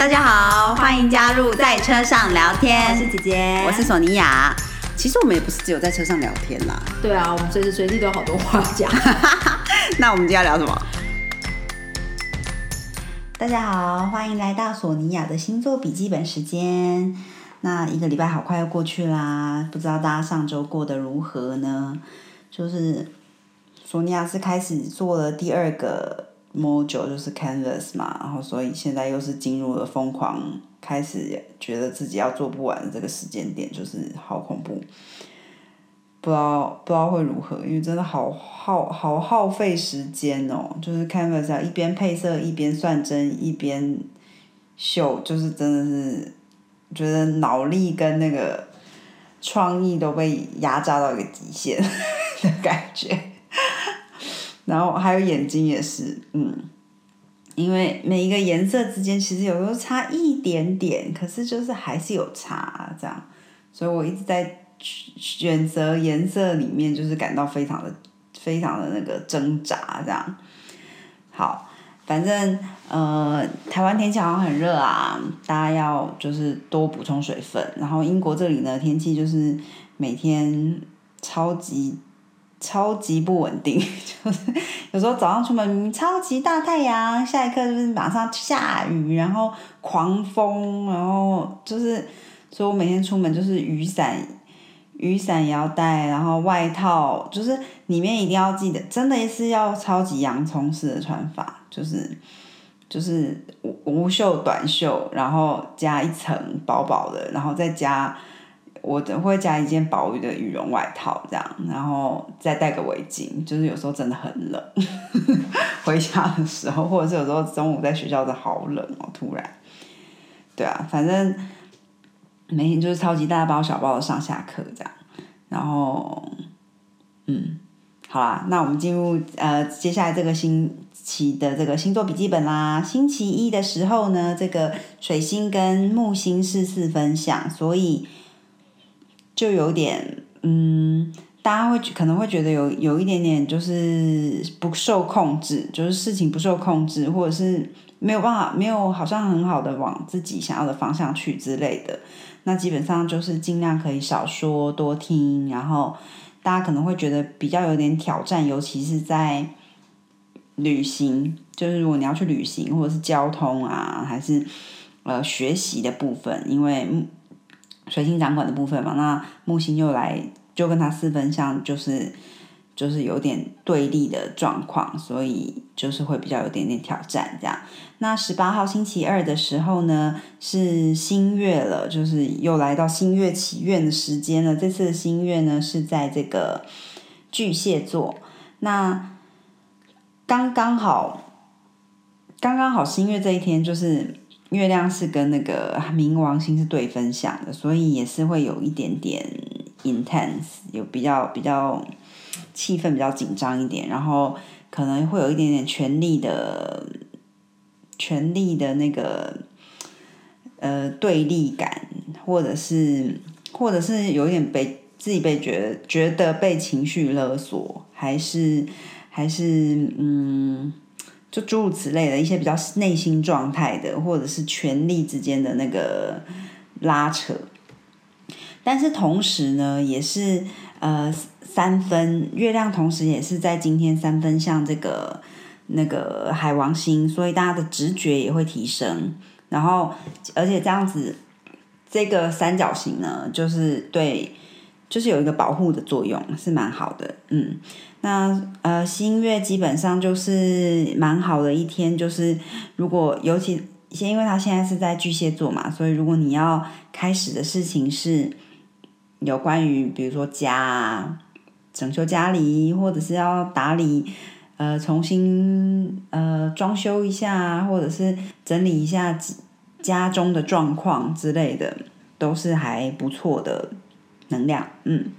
大家好，欢迎加入在车上聊天。我是姐姐，我是索尼娅。其实我们也不是只有在车上聊天啦。对啊，我们随时随地都有好多话讲。那我们今天聊什么？大家好，欢迎来到索尼娅的星座笔记本时间。那一个礼拜好快要过去啦，不知道大家上周过得如何呢？就是索尼娅是开始做了第二个 module，就是 Canvas 嘛，然后所以现在又是进入了疯狂，开始觉得自己要做不完的这个时间点，就是好恐怖。不知道不知道会如何，因为真的好耗好耗费时间哦。就是 Canvas 要一边配色，一边算针，一边绣，就是真的是觉得脑力跟那个创意都被压榨到一个极限 的感觉。然后还有眼睛也是，嗯，因为每一个颜色之间其实有时候差一点点，可是就是还是有差这样，所以我一直在。选择颜色里面就是感到非常的、非常的那个挣扎，这样。好，反正呃，台湾天气好像很热啊，大家要就是多补充水分。然后英国这里呢，天气就是每天超级超级不稳定，就是有时候早上出门超级大太阳，下一刻就是马上下雨，然后狂风，然后就是，所以我每天出门就是雨伞。雨伞也要带，然后外套就是里面一定要记得，真的是要超级洋葱式的穿法，就是就是无无袖短袖，然后加一层薄薄的，然后再加我等会加一件薄的羽绒外套这样，然后再戴个围巾，就是有时候真的很冷，回家的时候，或者是有时候中午在学校的好冷哦，突然，对啊，反正。每天就是超级大包小包的上下课这样，然后，嗯，好啦，那我们进入呃接下来这个星期的这个星座笔记本啦。星期一的时候呢，这个水星跟木星是四分相，所以就有点嗯，大家会可能会觉得有有一点点就是不受控制，就是事情不受控制，或者是没有办法，没有好像很好的往自己想要的方向去之类的。那基本上就是尽量可以少说多听，然后大家可能会觉得比较有点挑战，尤其是在旅行，就是如果你要去旅行或者是交通啊，还是呃学习的部分，因为水星掌管的部分嘛，那木星又来就跟他四分相，就是。就是有点对立的状况，所以就是会比较有点点挑战这样。那十八号星期二的时候呢，是新月了，就是又来到新月祈愿的时间了。这次的新月呢是在这个巨蟹座，那刚刚好，刚刚好新月这一天，就是月亮是跟那个冥王星是对分享的，所以也是会有一点点 intense，有比较比较。气氛比较紧张一点，然后可能会有一点点权力的、权力的那个呃对立感，或者是或者是有一点被自己被觉得觉得被情绪勒索，还是还是嗯，就诸如此类的一些比较内心状态的，或者是权力之间的那个拉扯。但是同时呢，也是呃。三分月亮，同时也是在今天三分像这个那个海王星，所以大家的直觉也会提升。然后，而且这样子，这个三角形呢，就是对，就是有一个保护的作用，是蛮好的。嗯，那呃，新月基本上就是蛮好的一天，就是如果尤其先，因为他现在是在巨蟹座嘛，所以如果你要开始的事情是有关于，比如说家。整修家里，或者是要打理，呃，重新呃装修一下，或者是整理一下家中的状况之类的，都是还不错的能量。嗯，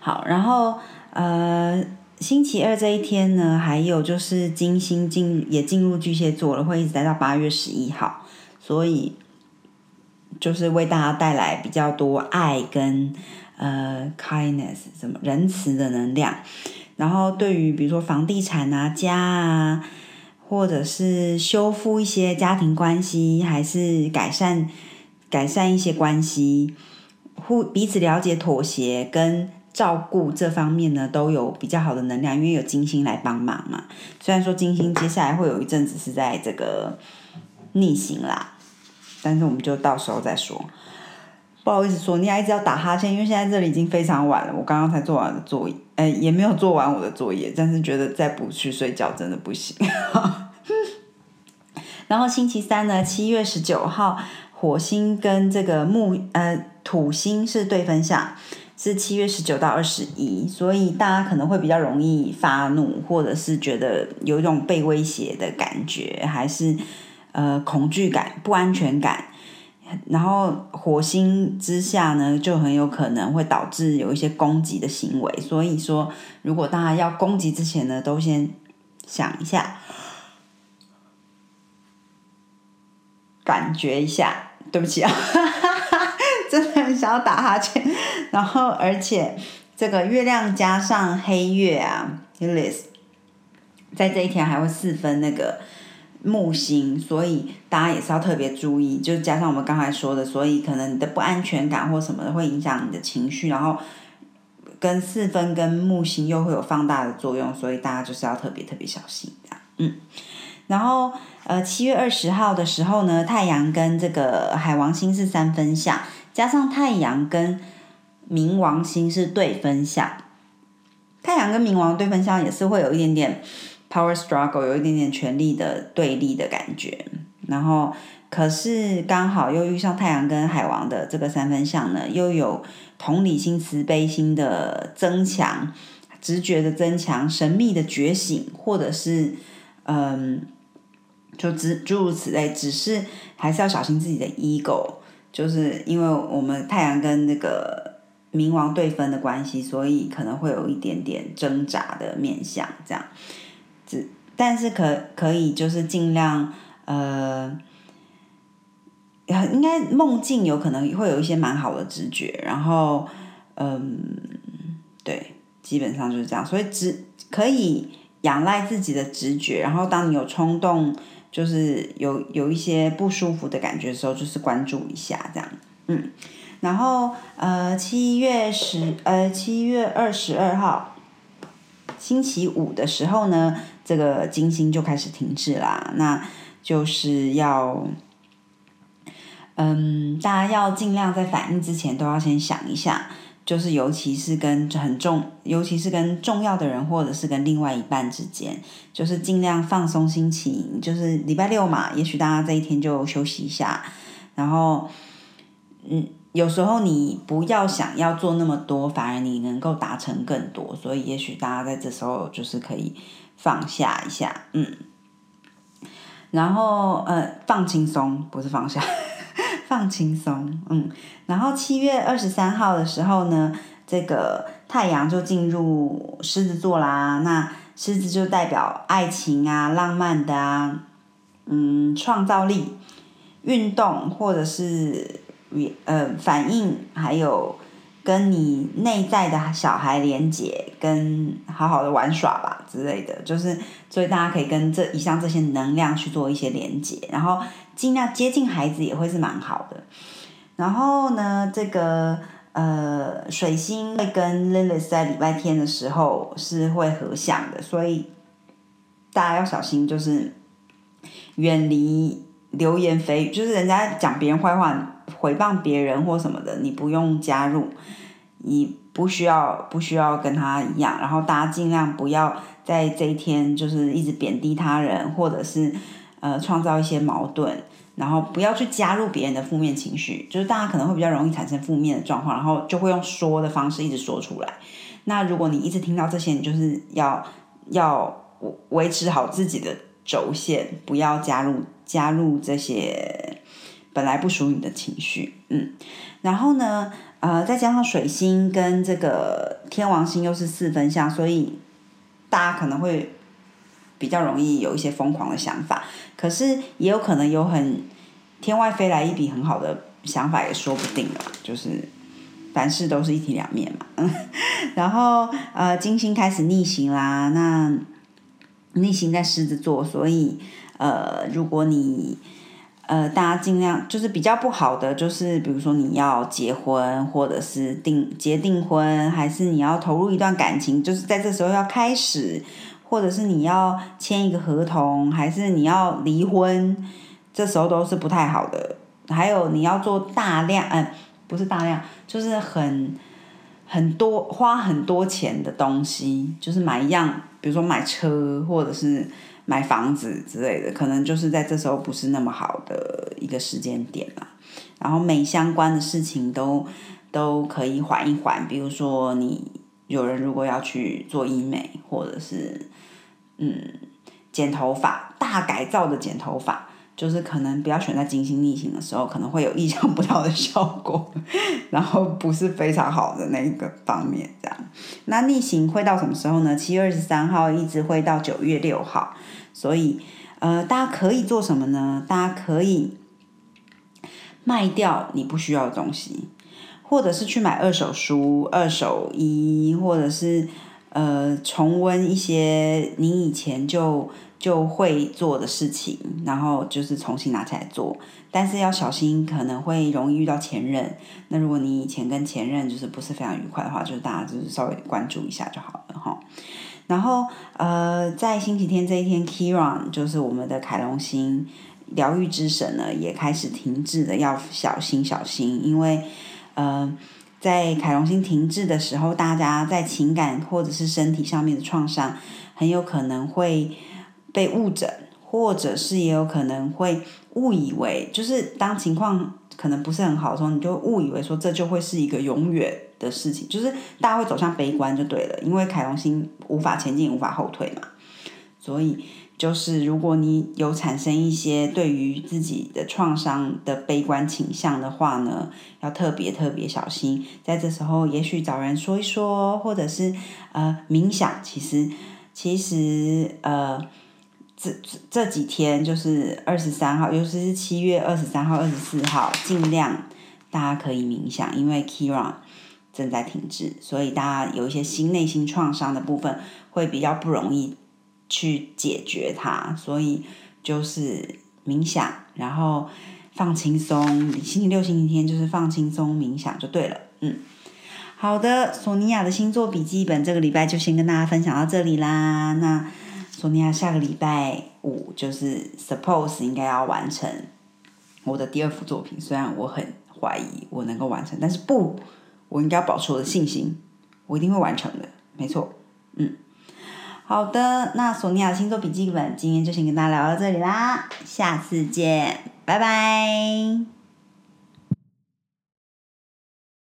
好，然后呃，星期二这一天呢，还有就是金星进也进入巨蟹座了，会一直待到八月十一号，所以就是为大家带来比较多爱跟。呃，kindness 什么仁慈的能量，然后对于比如说房地产啊、家啊，或者是修复一些家庭关系，还是改善改善一些关系，互彼此了解、妥协跟照顾这方面呢，都有比较好的能量，因为有金星来帮忙嘛。虽然说金星接下来会有一阵子是在这个逆行啦，但是我们就到时候再说。不好意思说，你还一直要打哈欠，因为现在这里已经非常晚了。我刚刚才做完的作业，呃，也没有做完我的作业，但是觉得再不去睡觉真的不行。然后星期三呢，七月十九号，火星跟这个木呃土星是对分相，是七月十九到二十一，所以大家可能会比较容易发怒，或者是觉得有一种被威胁的感觉，还是呃恐惧感、不安全感。然后火星之下呢，就很有可能会导致有一些攻击的行为。所以说，如果大家要攻击之前呢，都先想一下，感觉一下。对不起啊，真的很想要打哈欠。然后，而且这个月亮加上黑月啊 u l i s 在这一天还会四分那个。木星，所以大家也是要特别注意，就加上我们刚才说的，所以可能你的不安全感或什么的会影响你的情绪，然后跟四分跟木星又会有放大的作用，所以大家就是要特别特别小心这样。嗯，然后呃七月二十号的时候呢，太阳跟这个海王星是三分相，加上太阳跟冥王星是对分相，太阳跟冥王对分相也是会有一点点。Power struggle 有一点点权力的对立的感觉，然后可是刚好又遇上太阳跟海王的这个三分相呢，又有同理心、慈悲心的增强、直觉的增强、神秘的觉醒，或者是嗯，就诸诸如此类。只是还是要小心自己的 ego，就是因为我们太阳跟那个冥王对分的关系，所以可能会有一点点挣扎的面相，这样。只但是可可以就是尽量呃，应该梦境有可能会有一些蛮好的直觉，然后嗯，对，基本上就是这样。所以直可以仰赖自己的直觉，然后当你有冲动，就是有有一些不舒服的感觉的时候，就是关注一下这样。嗯，然后呃，七月十呃七月二十二号星期五的时候呢。这个金星就开始停滞啦，那就是要，嗯，大家要尽量在反应之前都要先想一下，就是尤其是跟很重，尤其是跟重要的人或者是跟另外一半之间，就是尽量放松心情。就是礼拜六嘛，也许大家这一天就休息一下，然后，嗯，有时候你不要想要做那么多，反而你能够达成更多，所以也许大家在这时候就是可以。放下一下，嗯，然后呃，放轻松，不是放下，放轻松，嗯，然后七月二十三号的时候呢，这个太阳就进入狮子座啦，那狮子就代表爱情啊、浪漫的啊，嗯，创造力、运动或者是呃反应，还有。跟你内在的小孩连接，跟好好的玩耍吧之类的，就是所以大家可以跟这以上这些能量去做一些连接，然后尽量接近孩子也会是蛮好的。然后呢，这个呃水星会跟 Lilith 在礼拜天的时候是会合相的，所以大家要小心，就是远离流言蜚语，就是人家讲别人坏话。回谤别人或什么的，你不用加入，你不需要不需要跟他一样。然后大家尽量不要在这一天就是一直贬低他人，或者是呃创造一些矛盾，然后不要去加入别人的负面情绪。就是大家可能会比较容易产生负面的状况，然后就会用说的方式一直说出来。那如果你一直听到这些，你就是要要维持好自己的轴线，不要加入加入这些。本来不属于你的情绪，嗯，然后呢，呃，再加上水星跟这个天王星又是四分相，所以大家可能会比较容易有一些疯狂的想法，可是也有可能有很天外飞来一笔很好的想法，也说不定了。就是凡事都是一体两面嘛，嗯，然后呃，金星开始逆行啦，那逆行在狮子座，所以呃，如果你呃，大家尽量就是比较不好的，就是比如说你要结婚，或者是订结订婚，还是你要投入一段感情，就是在这时候要开始，或者是你要签一个合同，还是你要离婚，这时候都是不太好的。还有你要做大量，嗯，不是大量，就是很很多花很多钱的东西，就是买一样，比如说买车，或者是。买房子之类的，可能就是在这时候不是那么好的一个时间点啦。然后美相关的事情都都可以缓一缓，比如说你有人如果要去做医美，或者是嗯剪头发，大改造的剪头发，就是可能不要选在金星逆行的时候，可能会有意想不到的效果，然后不是非常好的那个方面这样。那逆行会到什么时候呢？七月二十三号一直会到九月六号。所以，呃，大家可以做什么呢？大家可以卖掉你不需要的东西，或者是去买二手书、二手衣，或者是呃重温一些你以前就就会做的事情，然后就是重新拿起来做。但是要小心，可能会容易遇到前任。那如果你以前跟前任就是不是非常愉快的话，就是大家就是稍微关注一下就好了哈。然后，呃，在星期天这一天，Kiran 就是我们的凯龙星疗愈之神呢，也开始停滞的，要小心小心，因为，呃，在凯龙星停滞的时候，大家在情感或者是身体上面的创伤，很有可能会被误诊，或者是也有可能会误以为，就是当情况可能不是很好的时候，你就误以为说这就会是一个永远。的事情就是大家会走向悲观就对了，因为凯龙星无法前进，无法后退嘛。所以就是如果你有产生一些对于自己的创伤的悲观倾向的话呢，要特别特别小心。在这时候，也许找人说一说，或者是呃冥想。其实其实呃这这几天就是二十三号，尤其是七月二十三号、二十四号，尽量大家可以冥想，因为 Kira。正在停滞，所以大家有一些心内心创伤的部分会比较不容易去解决它，所以就是冥想，然后放轻松。星期六、星期天就是放轻松冥想就对了。嗯，好的，索尼娅的星座笔记本这个礼拜就先跟大家分享到这里啦。那索尼娅下个礼拜五就是 Suppose 应该要完成我的第二幅作品，虽然我很怀疑我能够完成，但是不。我应该要保持我的信心，我一定会完成的，没错，嗯，好的，那索尼娅星座笔记本今天就先跟大家聊到这里啦，下次见，拜拜。